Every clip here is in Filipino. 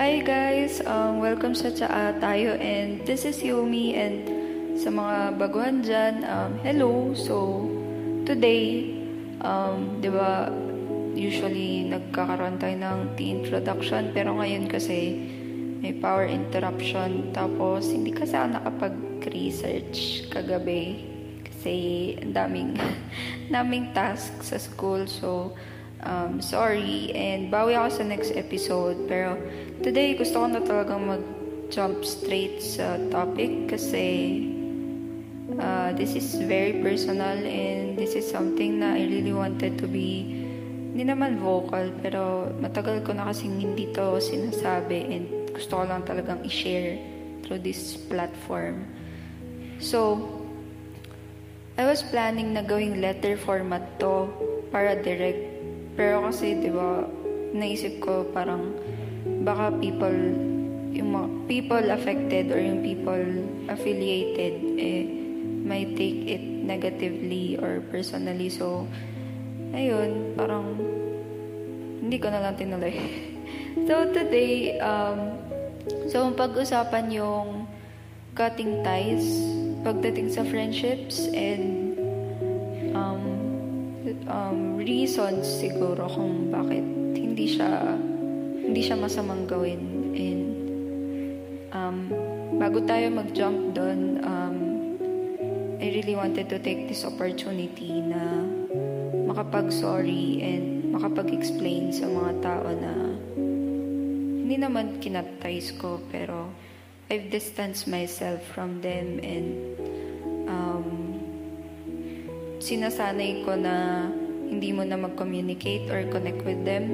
Hi guys! Um, welcome sa Tsaa tayo and this is Yumi and sa mga baguhan dyan, um, hello! So, today, um, ba, usually nagkakaroon tayo ng tea introduction pero ngayon kasi may power interruption tapos hindi kasi ako nakapag-research kagabi kasi ang daming, daming task sa school so um, sorry and bawi ako sa next episode pero Today, gusto ko na talagang mag-jump straight sa topic kasi uh, this is very personal and this is something na I really wanted to be hindi naman vocal pero matagal ko na kasing hindi to sinasabi and gusto ko lang talagang i-share through this platform. So, I was planning na gawing letter format to para direct. Pero kasi, di ba, naisip ko parang baka people yung mga people affected or yung people affiliated eh might take it negatively or personally. So ayun parang hindi ko na lang tinuloy. So today um so pag-usapan yung cutting ties pagdating sa friendships and um reasons siguro kung bakit hindi siya hindi siya masamang gawin. And um, bago tayo mag-jump doon, um, I really wanted to take this opportunity na makapag-sorry and makapag-explain sa mga tao na hindi naman kinatize ko, pero I've distanced myself from them and um, sinasanay ko na hindi mo na mag-communicate or connect with them.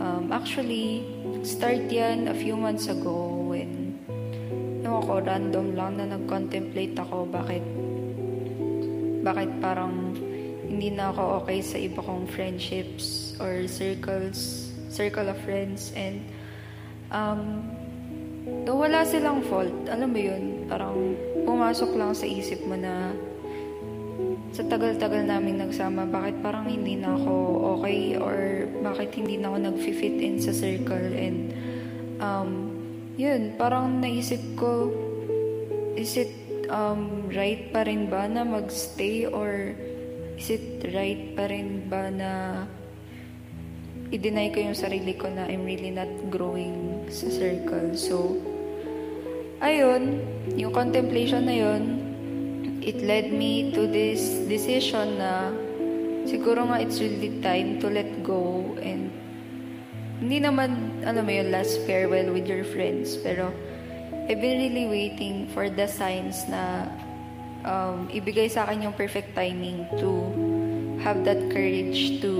Um, actually, start yan a few months ago when ewan ko, random lang na nag-contemplate ako bakit bakit parang hindi na ako okay sa iba kong friendships or circles, circle of friends. And um, though wala silang fault, alam mo yun, parang pumasok lang sa isip mo na sa tagal-tagal namin nagsama, bakit parang hindi na ako okay or bakit hindi na ako nag-fit in sa circle and um, yun, parang naisip ko, is it um, right pa rin ba na magstay or is it right pa rin ba na i-deny ko yung sarili ko na I'm really not growing sa circle. So, ayun, yung contemplation na yun, it led me to this decision na siguro nga it's really time to let go and hindi naman, ano mo yun, last farewell with your friends. Pero, I've been really waiting for the signs na um, ibigay sa akin yung perfect timing to have that courage to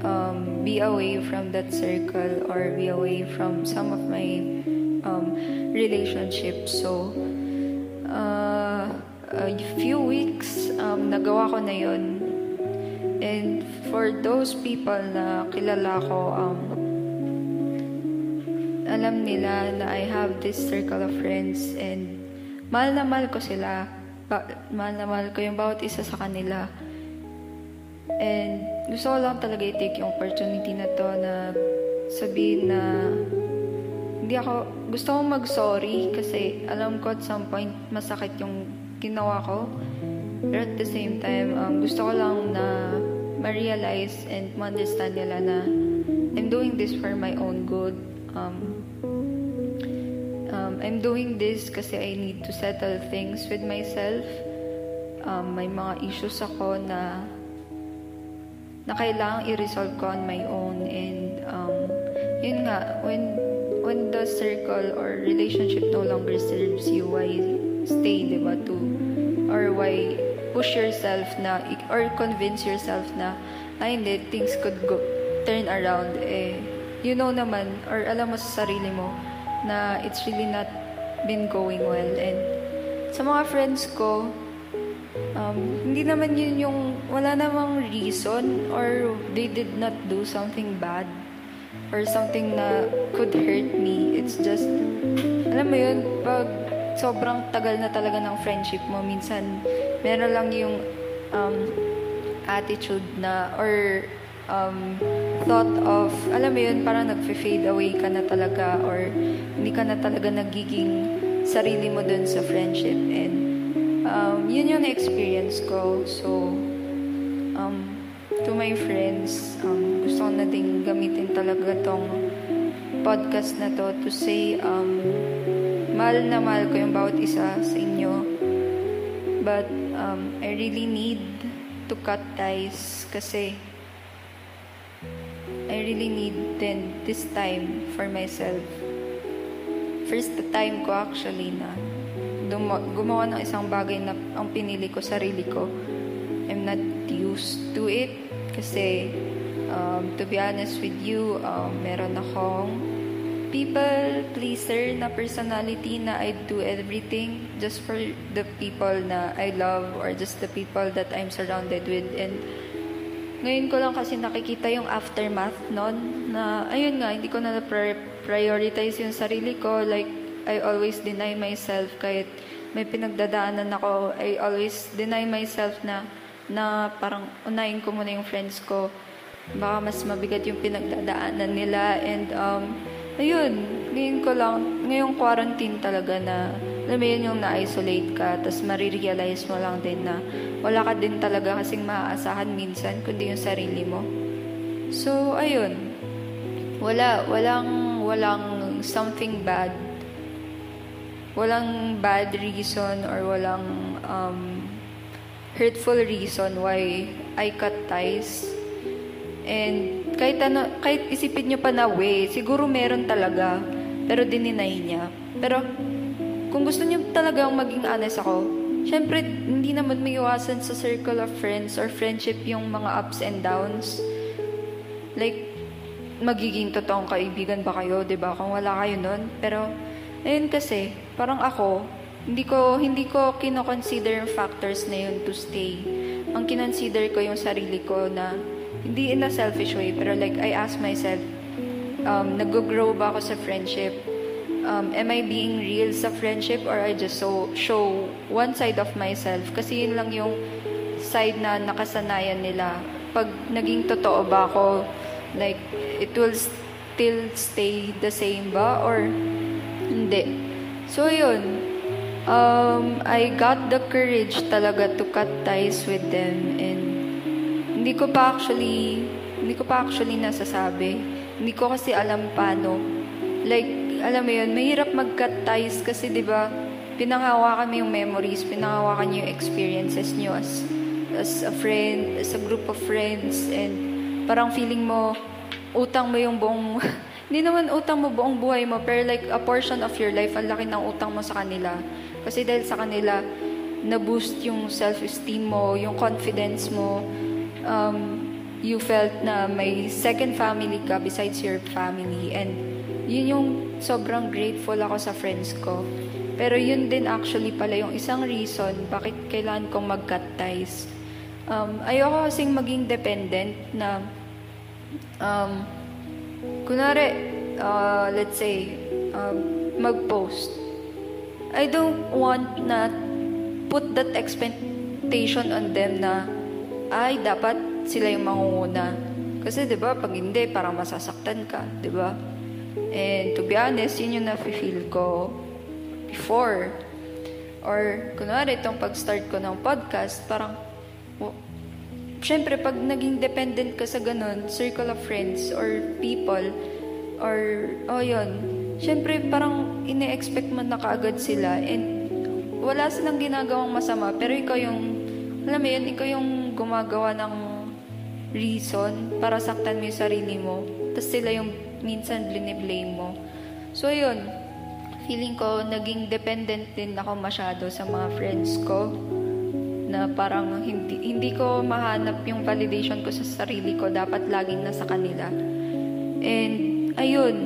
um, be away from that circle or be away from some of my um, relationships. So, uh, a few weeks, um, nagawa ko na yon And for those people na kilala ko, um, alam nila na I have this circle of friends and mahal na mahal ko sila. Ba- mahal na mahal ko yung bawat isa sa kanila. And gusto ko lang talaga i-take yung opportunity na to na sabihin na hindi ako, gusto kong mag-sorry kasi alam ko at some point masakit yung ginawa ko. Pero at the same time, um, gusto ko lang na ma-realize and ma-understand nila na I'm doing this for my own good. Um, um, I'm doing this kasi I need to settle things with myself. Um, may mga issues ako na na kailangang i-resolve ko on my own and um, yun nga, when when the circle or relationship no longer serves you, why stay, di ba, to, or why push yourself na, or convince yourself na, ay hindi, things could go, turn around, eh, you know naman, or alam mo sa sarili mo, na it's really not been going well. And sa mga friends ko, um, hindi naman yun yung, wala namang reason, or they did not do something bad or something na could hurt me. It's just, alam mo yun, pag sobrang tagal na talaga ng friendship mo, minsan meron lang yung um, attitude na, or um, thought of, alam mo yun, parang nag-fade away ka na talaga or hindi ka na talaga nagiging sarili mo dun sa friendship. And um, yun yung experience ko. So, um, to my friends, um, gusto ko na din gamitin talaga tong podcast na to to say, um, mahal na mahal ko yung bawat isa sa inyo. But um, I really need to cut ties kasi I really need then this time for myself. First time ko actually na gumawa ng isang bagay na ang pinili ko, sarili ko. I'm not used to it kasi um, to be honest with you, um, meron akong people pleaser na personality na I do everything just for the people na I love or just the people that I'm surrounded with and ngayon ko lang kasi nakikita yung aftermath nun, na, ayun nga, hindi ko na prioritize yung sarili ko. Like, I always deny myself kahit may pinagdadaanan ako. I always deny myself na, na parang unahin ko muna yung friends ko. Baka mas mabigat yung pinagdadaanan nila. And, um, ayun, ngayon ko lang, ngayong quarantine talaga na, alam mo yun yung na-isolate ka, tapos marirealize mo lang din na wala ka din talaga kasing maaasahan minsan, kundi yung sarili mo. So, ayun. Wala, walang, walang something bad. Walang bad reason or walang um, hurtful reason why I cut ties. And kahit ano, kahit isipin nyo pa na way, siguro meron talaga, pero dininay niya. Pero kung gusto niyo talagang maging honest ako, syempre, hindi naman may iwasan sa circle of friends or friendship yung mga ups and downs. Like, magiging totoong kaibigan ba kayo, 'di ba? Kung wala kayo nun. Pero ayun kasi, parang ako, hindi ko hindi ko kino-consider yung factors na yun to stay. Ang kinonsider ko yung sarili ko na hindi in a selfish way, pero like I ask myself, um, nag-grow ba ako sa friendship? um, am I being real sa friendship or I just so show one side of myself? Kasi yun lang yung side na nakasanayan nila. Pag naging totoo ba ako, like, it will still stay the same ba or hindi? So, yun. Um, I got the courage talaga to cut ties with them and hindi ko pa actually hindi ko pa actually nasasabi. Hindi ko kasi alam paano. Like, alam mo yun, mahirap mag-cut kasi 'di ba? Pinanghawakan mo yung memories, pinanghawakan niyo yung experiences niyo as as a friend, as a group of friends and parang feeling mo utang mo yung buong hindi naman utang mo buong buhay mo pero like a portion of your life ang laki ng utang mo sa kanila kasi dahil sa kanila na-boost yung self-esteem mo, yung confidence mo um, you felt na may second family ka besides your family and yun yung sobrang grateful ako sa friends ko. Pero yun din actually pala yung isang reason bakit kailangan kong mag-cut ties. Um, ayoko kasing maging dependent na um, kunwari, uh, let's say, um, mag-post. I don't want na put that expectation on them na ay, dapat sila yung mangunguna. Kasi 'di ba, pag hindi parang masasaktan ka, 'di ba? And to be honest, yun yung nafe-feel ko before. Or, kunwari, itong pag-start ko ng podcast, parang, well, syempre, pag naging dependent ka sa ganun, circle of friends or people, or, oh yun, syempre, parang ine-expect mo na kaagad sila and wala silang ginagawang masama, pero ikaw yung, alam mo yun, ikaw yung gumagawa ng reason para saktan mo yung sarili mo. Tapos sila yung minsan blame mo. So, yun. Feeling ko, naging dependent din ako masyado sa mga friends ko na parang hindi, hindi ko mahanap yung validation ko sa sarili ko. Dapat laging nasa kanila. And, ayun.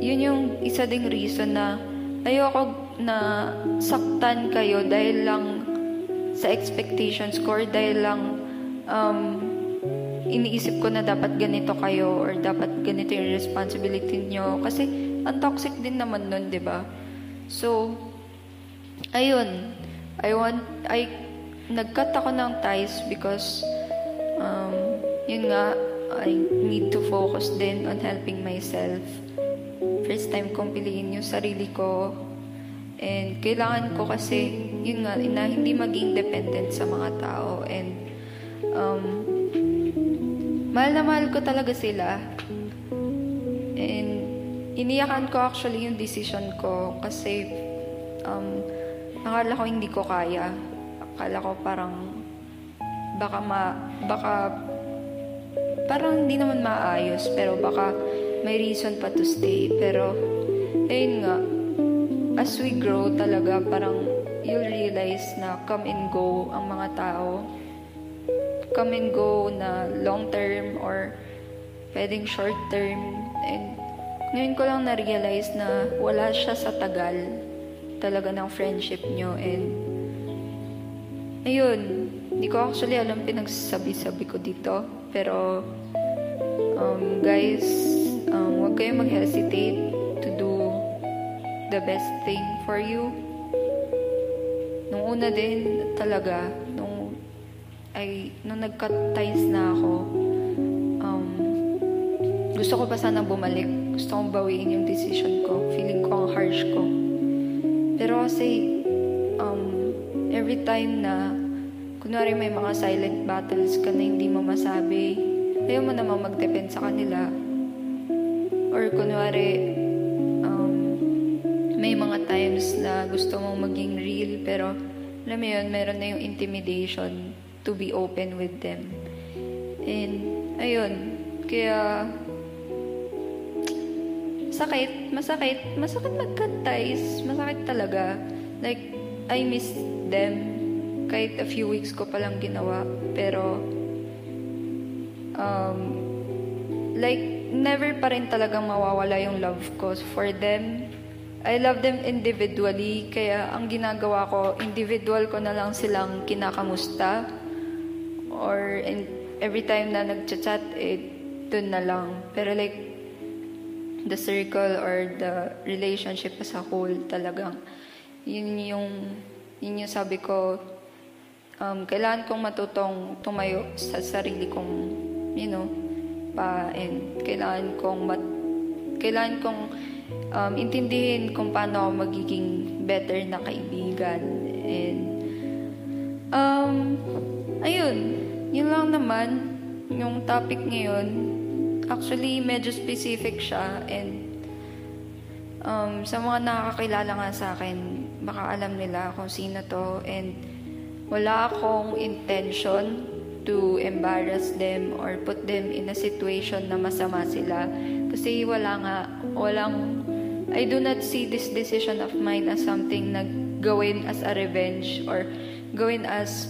Yun yung isa ding reason na ayoko na saktan kayo dahil lang sa expectations ko or dahil lang um, iniisip ko na dapat ganito kayo or dapat ganito yung responsibility nyo. Kasi, ang toxic din naman nun, di ba? So, ayun. I want, I, nag-cut ako ng ties because, um, yun nga, I need to focus din on helping myself. First time kong piliin yung sarili ko. And kailangan ko kasi, yun nga, na hindi maging dependent sa mga tao. And um, mahal na mahal ko talaga sila. And iniyakan ko actually yung decision ko kasi um, akala ko hindi ko kaya. Akala ko parang baka ma, baka parang hindi naman maayos pero baka may reason pa to stay. Pero, ayun nga, as we grow talaga, parang you'll realize na come and go ang mga tao. Come and go na long term or pwedeng short term. And ngayon ko lang na-realize na wala siya sa tagal talaga ng friendship nyo. And ayun, hindi ko actually alam pinagsasabi-sabi ko dito. Pero um, guys, um, huwag kayong mag-hesitate to do the best thing for you. Nung una din talaga, nung ay nung nag-cut ties na ako, um, gusto ko pa sana bumalik. Gusto kong bawiin yung decision ko. Feeling ko ang harsh ko. Pero kasi, um, every time na, kunwari may mga silent battles ka na hindi mo masabi, ayaw mo naman mag-depend sa kanila. Or kunwari, um, may mga times na gusto mong maging real, pero alam mo yun, meron na yung intimidation to be open with them. And, ayun, kaya, sakit, masakit, masakit mag-cut ties, masakit talaga. Like, I miss them, kahit a few weeks ko palang ginawa, pero, um, like, never pa rin talagang mawawala yung love ko for them. I love them individually, kaya ang ginagawa ko, individual ko na lang silang kinakamusta. Or in, every time na nagchat-chat, eh, dun na lang. Pero like, the circle or the relationship as a whole talagang, yun yung, yun yung sabi ko, um, kailangan kong matutong tumayo sa sarili kong, you know, pa, and kailangan kong mat, kailangan kong um, intindihin kung paano magiging better na kaibigan. And, um, ayun, yun lang naman, yung topic ngayon, actually, medyo specific siya, and, um, sa mga nakakakilala nga sa akin, baka alam nila kung sino to, and, wala akong intention to embarrass them or put them in a situation na masama sila. Kasi wala nga, walang, I do not see this decision of mine as something na gawin as a revenge or gawin as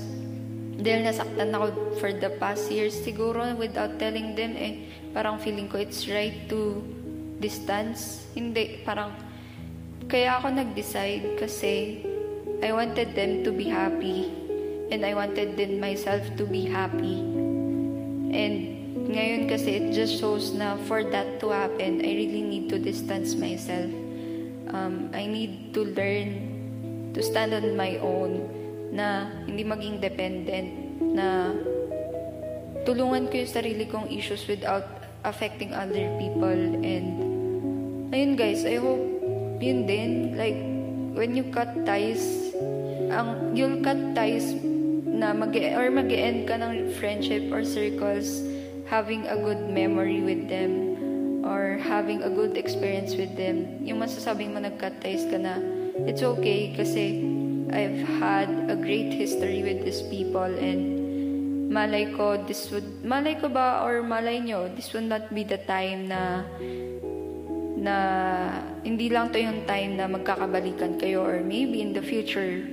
dahil nasaktan ako for the past years siguro without telling them eh parang feeling ko it's right to distance. Hindi parang kaya ako nag-decide kasi I wanted them to be happy and I wanted then myself to be happy. And ngayon kasi it just shows na for that to happen I really need to distance myself. Um, I need to learn to stand on my own na hindi maging dependent, na tulungan ko yung sarili kong issues without affecting other people. And, ayun guys, I hope yun din, like, when you cut ties, ang, you'll cut ties na mag or mag end ka ng friendship or circles having a good memory with them or having a good experience with them. Yung masasabing mo nag-cut ties ka na, it's okay kasi I've had a great history with these people and malay ko this would malay ko ba or malay nyo this would not be the time na na hindi lang to yung time na magkakabalikan kayo or maybe in the future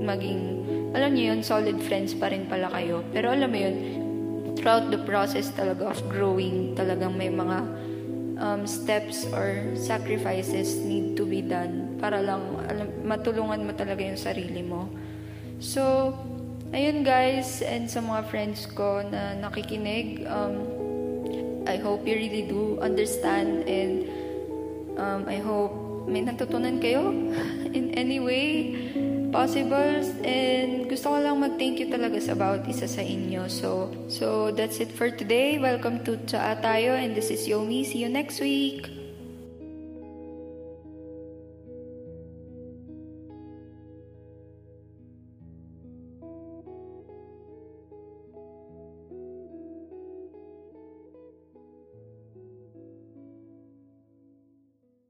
maging alam niyo yun solid friends pa rin pala kayo. Pero alam mo yun throughout the process talaga of growing talagang may mga um, steps or sacrifices need to be done para lang alam, matulungan mo talaga yung sarili mo. So, ayun guys, and sa mga friends ko na nakikinig, um, I hope you really do understand and um, I hope may natutunan kayo in any way. possible and gusto ko lang mag-thank you talaga sa bawat isa sa inyo. So, so that's it for today. Welcome to Tsaa Tayo and this is Yomi. See you next week!